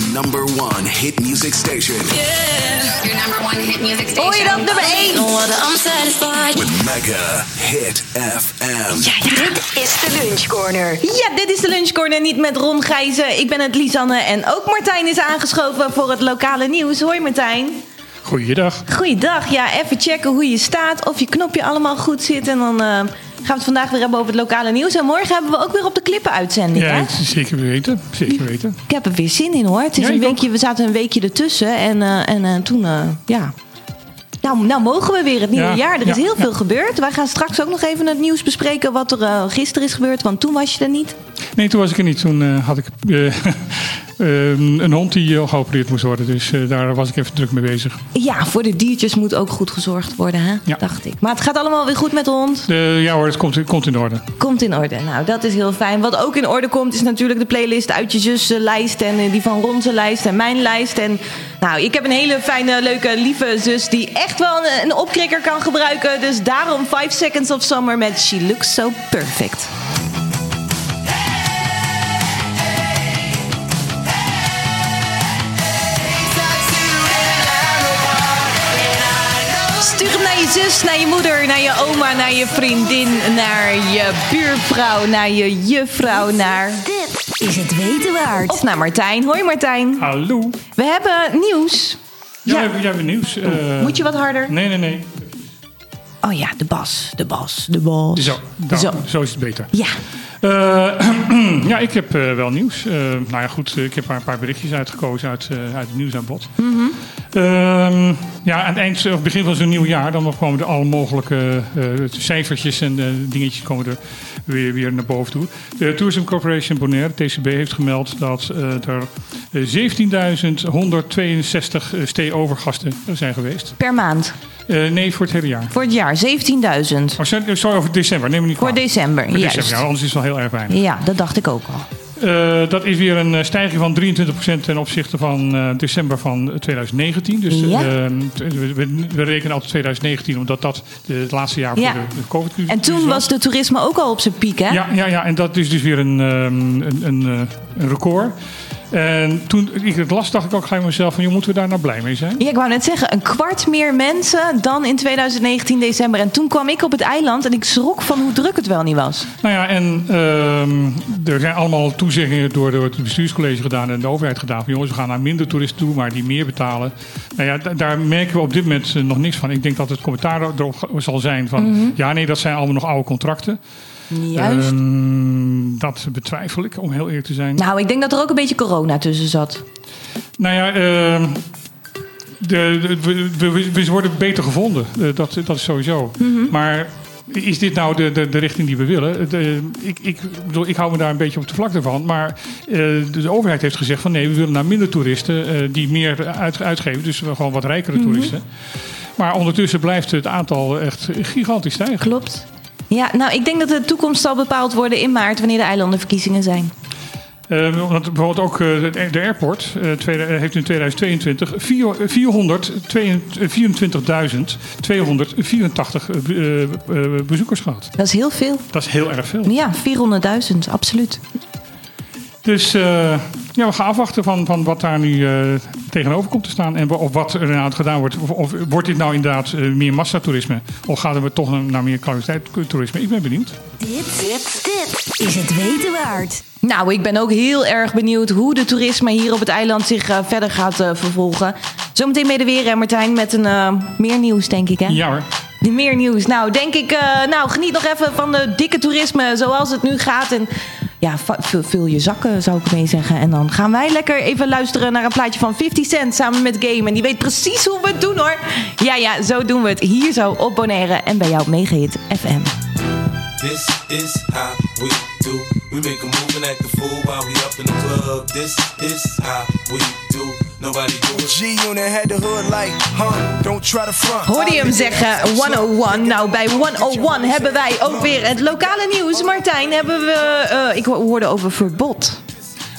Number one hit music station. Yeah. Your number one hit music station. Je dat, nummer 1? No other, I'm satisfied. With Mega Hit FM. Dit is de Lunch Corner. Ja, dit is de Lunch Corner, niet met Ron Gijzen. Ik ben het Lisanne en ook Martijn is aangeschoven voor het lokale nieuws. Hoi Martijn. Goeiedag. Goeiedag. Ja, even checken hoe je staat, of je knopje allemaal goed zit. En dan eh, gaan we het vandaag weer hebben over het lokale nieuws. En morgen hebben we ook weer op de klippen uitzending. Ja, hè? zeker weten. Zeker weten. Ik heb er weer zin in hoor. Het is Ja, een ook. weekje, we zaten een weekje ertussen en, eh, en eh, toen, eh, ja. Nou, nou mogen we weer het nieuwe Ja, jaar. Er is ja, heel veel gebeurd. Wij gaan straks ook nog even het nieuws bespreken wat er gisteren is gebeurd. Want toen was je er niet. Nee, toen was ik er niet. Toen had ik een hond die eh, geopereerd moest worden. Dus eh, daar was ik even druk mee bezig. Ja, voor de diertjes moet ook goed gezorgd worden, hè? Ja. dacht ik. Maar het gaat allemaal weer goed met de hond. Eh, ja hoor, het komt, het komt in orde. Komt in orde. Nou, dat is heel fijn. Wat ook in orde komt, is natuurlijk de playlist uit je zussen lijst. En die van Ronse lijst en mijn lijst. En nou, ik heb een hele fijne, leuke, lieve zus die echt wel een, een opkrikker kan gebruiken. Dus daarom 5 Seconds of Summer met She Looks So Perfect. Naar je moeder, naar je oma, naar je vriendin, naar je buurvrouw, naar je juffrouw, naar... Dit is het weten waard. Of naar Martijn. Hoi Martijn. Hallo. We hebben nieuws. Ja, Ja. ja. we hebben nieuws. Eh, Moet je wat harder? Nee, nee, nee. Oh ja, de bas, de bas, de bas. Zo, daar- Zo. zo is het beter. Ja, Eh, ja, ik heb eh, wel nieuws. Eh, nou ja, goed, ik heb maar een paar berichtjes uitgekozen uit, eh, uit het nieuwsaanbod. Ehm, ja, aan het eind, of begin van zo'n nieuw jaar, dan komen er alle mogelijke eh, cijfertjes en eh, dingetjes komen er weer, weer naar boven toe. De Tourism Corporation Bonaire, TCB, heeft gemeld dat eh, er eh, 17.162 stay-overgasten zijn geweest. per maand. Nee, voor het hele jaar. Voor het jaar 17.000. Oh, sorry, over december, neem me niet Voor december, Voor juist. december, ja, anders is het wel heel erg weinig. Ja, dat dacht ik ook al. Eh, dat is weer een eh, stijging van 23% ten opzichte van eh, december van 2019. Dus Ja. eh, t- we, rekenen altijd 2019, omdat dat het laatste jaar Ja. voor de, de COVID-crisis En toen was de toerisme ook al op zijn piek, hè? Ja, ja, ja, en dat is dus weer een, ehm, een, een, een record. En toen ik het las, dacht ik ook gelijk mezelf: van, joh, moeten we daar nou blij mee zijn? Ja, ik wou net zeggen, een kwart meer mensen dan in 2019 december. En toen kwam ik op het eiland en ik schrok van hoe druk het wel niet was. Nou ja, en ehm, er zijn allemaal toezeggingen door, door het bestuurscollege gedaan en de overheid gedaan. Van, jongens, we gaan naar minder toeristen toe, maar die meer betalen. Nou ja, da- daar merken we op dit moment eh, nog niks van. Ik denk dat het commentaar erop zal zijn van... ja, nee, dat zijn allemaal nog oude contracten. Juist. Ehm, dat betwijfel ik, om heel eerlijk te zijn. nou, ik denk dat er ook een beetje corona tussen zat. Nou ja, ehm, de, de- we, worden beter gevonden. Eh, dat, dat is sowieso. Maar is dit nou de, de, de richting die we willen? De, ik, ik, bedoel, ik hou me daar een beetje op de vlakte van. Maar eh, de, overheid heeft gezegd van nee, we willen naar minder toeristen eh, die meer uit, uitgeven. Dus gewoon wat rijkere toeristen. Maar ondertussen blijft het aantal echt gigantisch stijgen. Klopt. Ja, nou, ik denk dat de toekomst zal bepaald worden in maart, wanneer de eilandenverkiezingen zijn. Eh, want bijvoorbeeld ook eh, de, airport tweede- eh, heeft in 2022 vier- eh, 424.284 eh, eh, bezoekers gehad. Dat is heel veel. Dat is heel erg veel. Ja, 400.000, absoluut. Dus ja, we gaan afwachten van, van wat daar nu tegenover komt te staan. En of wat er inderdaad gedaan wordt. Of, of wordt dit nou inderdaad eh, meer massatoerisme? Of gaan we toch naar meer kwaliteitstoerisme? Ik ben benieuwd. Dit, dit, dit is het weten waard. Nou, ik ben ook heel erg benieuwd hoe de toerisme hier op het eiland zich eh, verder gaat eh, vervolgen. Zometeen ben je er weer, hè, Martijn, met een meer nieuws, denk ik, hè? Ja hoor. Die meer nieuws. Nou, denk ik, eh, nou, geniet nog even van de dikke toerisme zoals het nu gaat. En ja, vul, je zakken, zou ik mee zeggen. En dan gaan wij lekker even luisteren naar een plaatje van 50 Cent samen met Game. En die weet precies hoe we het doen, hoor. Ja, ja, zo doen we het. Hier zo op Bonaire en bij jou Megahit FM. This is how we do. We make a move and while we up the club. This is how we do. Nobody do it. G-Unit had the hood like, huh? Don't try to front. Hoorde je hem zeggen 101? Nou, bij 101 hebben wij ook weer het lokale nieuws. Martijn, hebben we... eh, ik hoorde over verbod.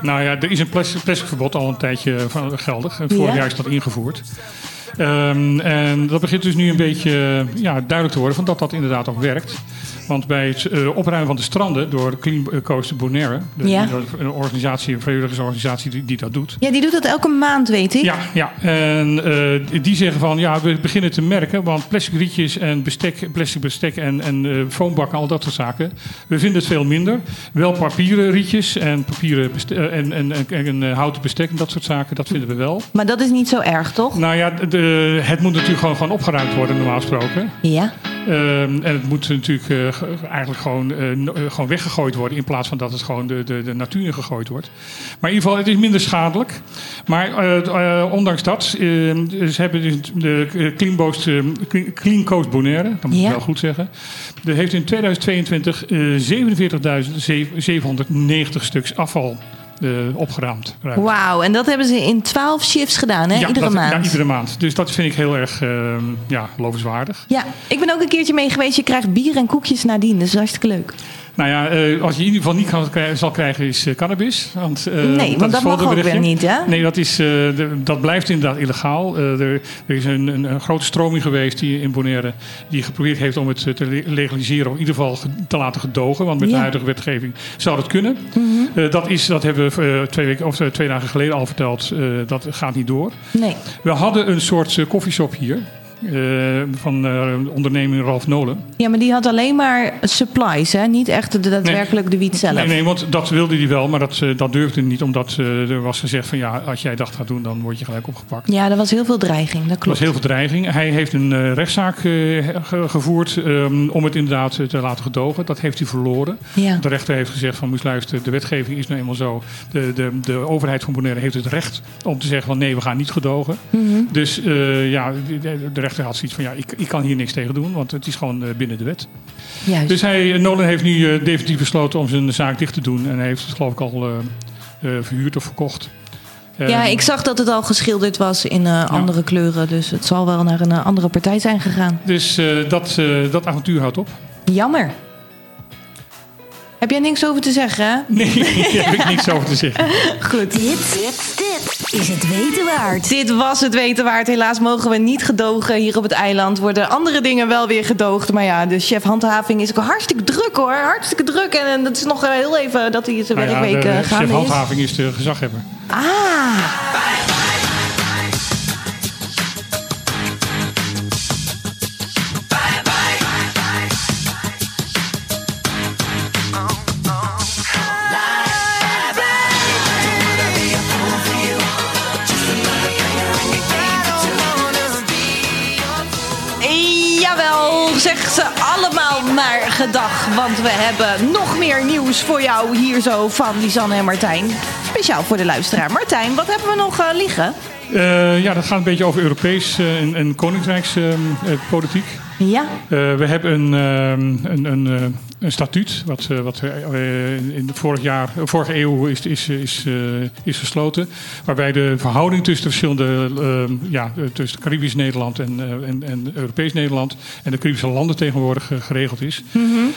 Nou ja, er is een plastic, plasticverbod al een tijdje van, geldig. En Vorig Ja. jaar is dat ingevoerd. Ehm, en dat begint dus nu een beetje ja, duidelijk te worden van dat dat inderdaad ook werkt. Want bij het eh, opruimen van de stranden door Clean Coast Bonaire, de, Ja. een organisatie, een vrijwilligersorganisatie die, die dat doet. Ja, die doet dat elke maand, weet ik. Ja, ja. en eh, die zeggen van ja, we beginnen te merken, want plastic rietjes en bestek, plastic bestek en, en eh, foambakken, al dat soort zaken, we vinden het veel minder. Wel papieren rietjes en papieren eh, en, en, en, en, eh, houten bestek en dat soort zaken, dat vinden we wel. Maar dat is niet zo erg, toch? Nou ja, de, het moet natuurlijk gewoon, gewoon opgeruimd worden, normaal gesproken. Ja. Ehm, en het moet natuurlijk eh, ge- eigenlijk gewoon, eh, eh, gewoon weggegooid worden in plaats van dat het gewoon de, de, de natuur in gegooid wordt. Maar in ieder geval, het is minder schadelijk. Maar ondanks dat, eh, ze hebben dus de Clean Coast, eh, Clean Coast Bonaire, dat moet Ja. ik wel goed zeggen, die heeft in 2022 eh 47.790 stuks afval opgeruimd. ruimte. Wauw, en dat hebben ze in 12 shifts gedaan, hè? Iedere dat- maand. Ja, iedere maand. Dus dat vind ik heel erg ehm, ja, lovenswaardig. Ja, ik ben ook een keertje mee geweest. Je krijgt bier en koekjes nadien. Dus hartstikke leuk. Nou ja, eh, als je in ieder geval niet kan, zal krijgen is eh, cannabis. Want, eh, Nee, want dat mag ook weer niet, hè? Nee, dat, is, de- dat blijft inderdaad illegaal. Er, er is een, een, een grote stroming geweest die in Bonaire... die geprobeerd heeft om het te le- legaliseren... of in ieder geval ge- te laten gedogen. Want met Ja. de huidige wetgeving zou dat kunnen. Eh, dat, is, dat hebben we twee, weken, of twee dagen geleden al verteld. Dat gaat niet door. Nee. We hadden een soort koffieshop hier... eh, van eh, onderneming Ralph Nolen. Ja, maar die had alleen maar supplies, hè? Niet echt de, daadwerkelijk de wiet zelf. Nee, nee, want dat wilde hij wel, maar dat, eh, dat durfde niet. Omdat er was gezegd van ja, als jij dat gaat doen, dan word je gelijk opgepakt. Ja, er was heel veel dreiging, dat Er was klopt. heel veel dreiging. Hij heeft een rechtszaak ge- gevoerd ehm, om het inderdaad te laten gedogen. Dat heeft hij verloren. Ja. De rechter heeft gezegd van moest luisteren, de wetgeving is nou eenmaal zo. De, de, de overheid van Bonaire heeft het recht om te zeggen van nee, we gaan niet gedogen. Mhm. Dus ja, de, de rechter had zoiets van ja, ik, ik kan hier niks tegen doen, want het is gewoon eh, binnen de wet. Juist. Dus hij, Nolan heeft nu eh, definitief besloten om zijn zaak dicht te doen. En hij heeft het geloof ik al eh, eh, verhuurd of verkocht. ja, Eh, ik zag dat het al geschilderd was in eh, andere kleuren. Dus het zal wel naar een eh, andere partij zijn gegaan. Dus eh, dat, eh, dat avontuur houdt op. Jammer. Heb jij niks over te zeggen, hè? Nee, daar heb ik niks over te zeggen. Goed. Dit, dit, dit is het weten waard. Dit was het weten waard. Helaas mogen we niet gedogen hier op het eiland. Worden andere dingen wel weer gedoogd. Maar ja, de chef handhaving is ook hartstikke druk hoor. Hartstikke druk. En, en het is nog heel even dat hij zijn Nou ja, werkweek de eh, chef is. handhaving is de gezaghebber. Ah. Jawel, zeg ze allemaal maar gedag. Want we hebben nog meer nieuws voor jou hier zo van Lisanne en Martijn. Speciaal voor de luisteraar. Martijn, wat hebben we nog eh, liggen? Eh, ja, dat gaat een beetje over Europees eh, en, en koninkrijkspolitiek. Ja, we hebben een, een, een, een statuut, wat, eh, wat eh, in het vorig jaar, eh, vorige eeuw is, is, is, eh, is gesloten. Waarbij de verhouding tussen de verschillende, ehm, ja, eh, tussen Caribisch Nederland en, eh, en, en Europees Nederland en de Caribische landen tegenwoordig eh, geregeld is.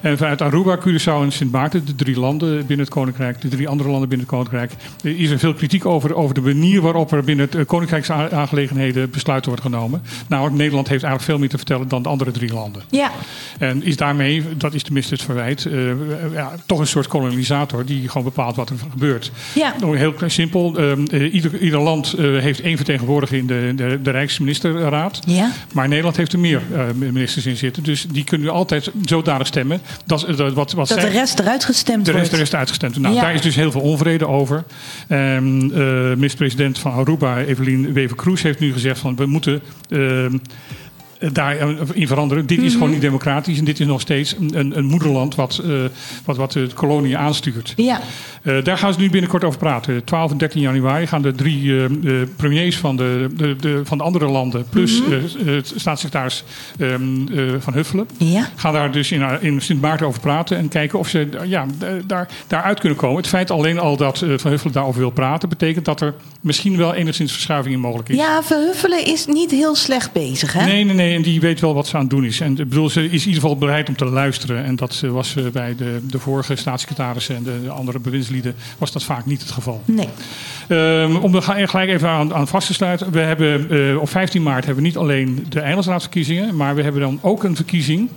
En vanuit Aruba, Curaçao en Sint Maarten, de drie landen binnen het Koninkrijk, de drie andere landen binnen het Koninkrijk, is er veel kritiek over, over de manier waarop er binnen het eh, Koninkrijksaangelegenheden besluiten worden genomen. Nou, Nederland heeft eigenlijk veel meer te vertellen dan de andere drie landen. ja. En is daarmee, dat is tenminste verwijt, eh, ja, toch een soort kolonisator die gewoon bepaalt wat er gebeurt. Ja. Nou, heel simpel, ehm, eh, ieder, ieder land eh, heeft één vertegenwoordiger in de, de, de Rijksministerraad. Ja. Maar Nederland heeft er meer eh, ministers in zitten. Dus die kunnen altijd zodanig stemmen. Dat, dat, wat, wat Dat zij- de rest eruit gestemd de rest, wordt. de rest uitgestemd. Nou, Ja. daar is dus heel veel onvrede over. Ehm, eh, Minister-president van Aruba, Evelien Wever-Kroes, heeft nu gezegd van we moeten ehm, daarin veranderen. Dit is Mhm. gewoon niet democratisch en dit is nog steeds een, een, moederland wat, eh, wat, wat de kolonie aanstuurt. Ja. Eh, daar gaan ze nu binnenkort over praten. 12 en 13 januari gaan de drie eh, premiers van de, de, de, van de andere landen... plus eh, het staatssecretaris ehm, eh, Van Huffelen... Ja. gaan daar dus in, in Sint Maarten over praten... en kijken of ze eh, ja, eh, daar, daaruit kunnen komen. Het feit alleen al dat eh, Van Huffelen daarover wil praten... betekent dat er misschien wel enigszins verschuiving in mogelijk is. Ja, Verhuffelen is niet heel slecht bezig, hè? Nee, nee, nee. En die weet wel wat ze aan het doen is. En ik bedoel, ze is in ieder geval bereid om te luisteren. En dat eh, was eh, bij de, de vorige staatssecretarissen en de, de andere bewindslieden was dat vaak niet het geval. Nee. Ehm, om er gelijk even aan, aan vast te sluiten. We hebben eh, op 15 maart hebben we niet alleen de eilandsraadverkiezingen, maar we hebben dan ook een verkiezing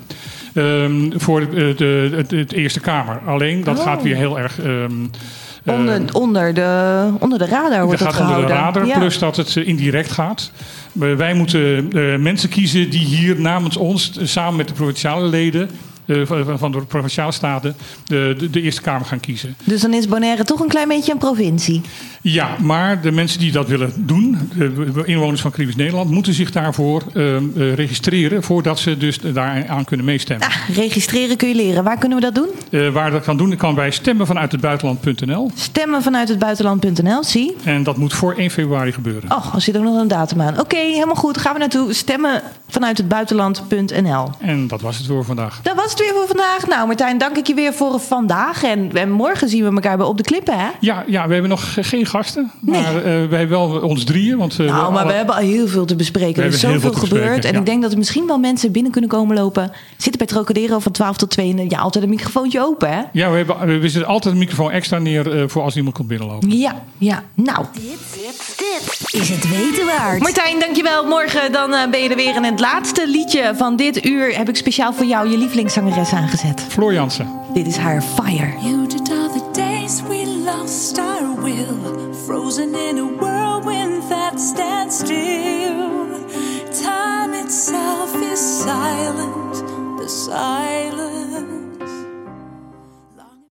ehm, voor de, Eerste Kamer. Alleen dat Oh. gaat weer heel erg. ehm, eh, Onder, onder, de, onder de radar wordt dat het gaat onder gehouden. de radar, Ja. plus dat het eh, indirect gaat. Wij moeten eh, mensen kiezen die hier namens ons, eh, samen met de provinciale leden van van de provinciale staten, de, de, de Eerste Kamer gaan kiezen. Dus dan is Bonaire toch een klein beetje een provincie. Ja, maar de mensen die dat willen doen, de inwoners van Caribisch Nederland, moeten zich daarvoor eh, eh, registreren voordat ze dus daar aan kunnen meestemmen. Ah, registreren kun je leren. Waar kunnen we dat doen? Eh, waar dat kan doen, kan bij stemmen vanuit het buitenland.nl. Stemmen vanuit het buitenland.nl, zie. En dat moet voor 1 februari gebeuren. Oh, er zit ook nog een datum aan. Oké, helemaal goed. Gaan we naartoe. Stemmen vanuit het buitenland.nl. En dat was het voor vandaag. Dat was het weer voor vandaag. Nou, Martijn, dank ik je weer voor vandaag. En, en morgen zien we elkaar bij Op de Klippen, hè? Ja, ja, we hebben nog geen gasten. Nee. Maar eh, wij hebben wel ons drieën. Want, eh, Nou, maar alle- we hebben al heel veel te bespreken. We Er is zoveel gebeurd. En ja. ik denk dat er misschien wel mensen binnen kunnen komen lopen. Zitten bij Trocadero van 12 tot 2. En ja, altijd een microfoontje open, hè? Ja, we, hebben, we zetten altijd een microfoon extra neer eh, voor als iemand komt binnenlopen. Ja, ja. Nou, Dit, dit, dit is het weten waard. Martijn, dankjewel. Morgen dan ben je er weer. En het laatste liedje van dit uur heb ik speciaal voor jou je zangeres aangezet. Floor Jansen. Dit is haar Fire. You the days we lost our will. Frozen in a whirlwind that stands still. Time itself is silent. The silence.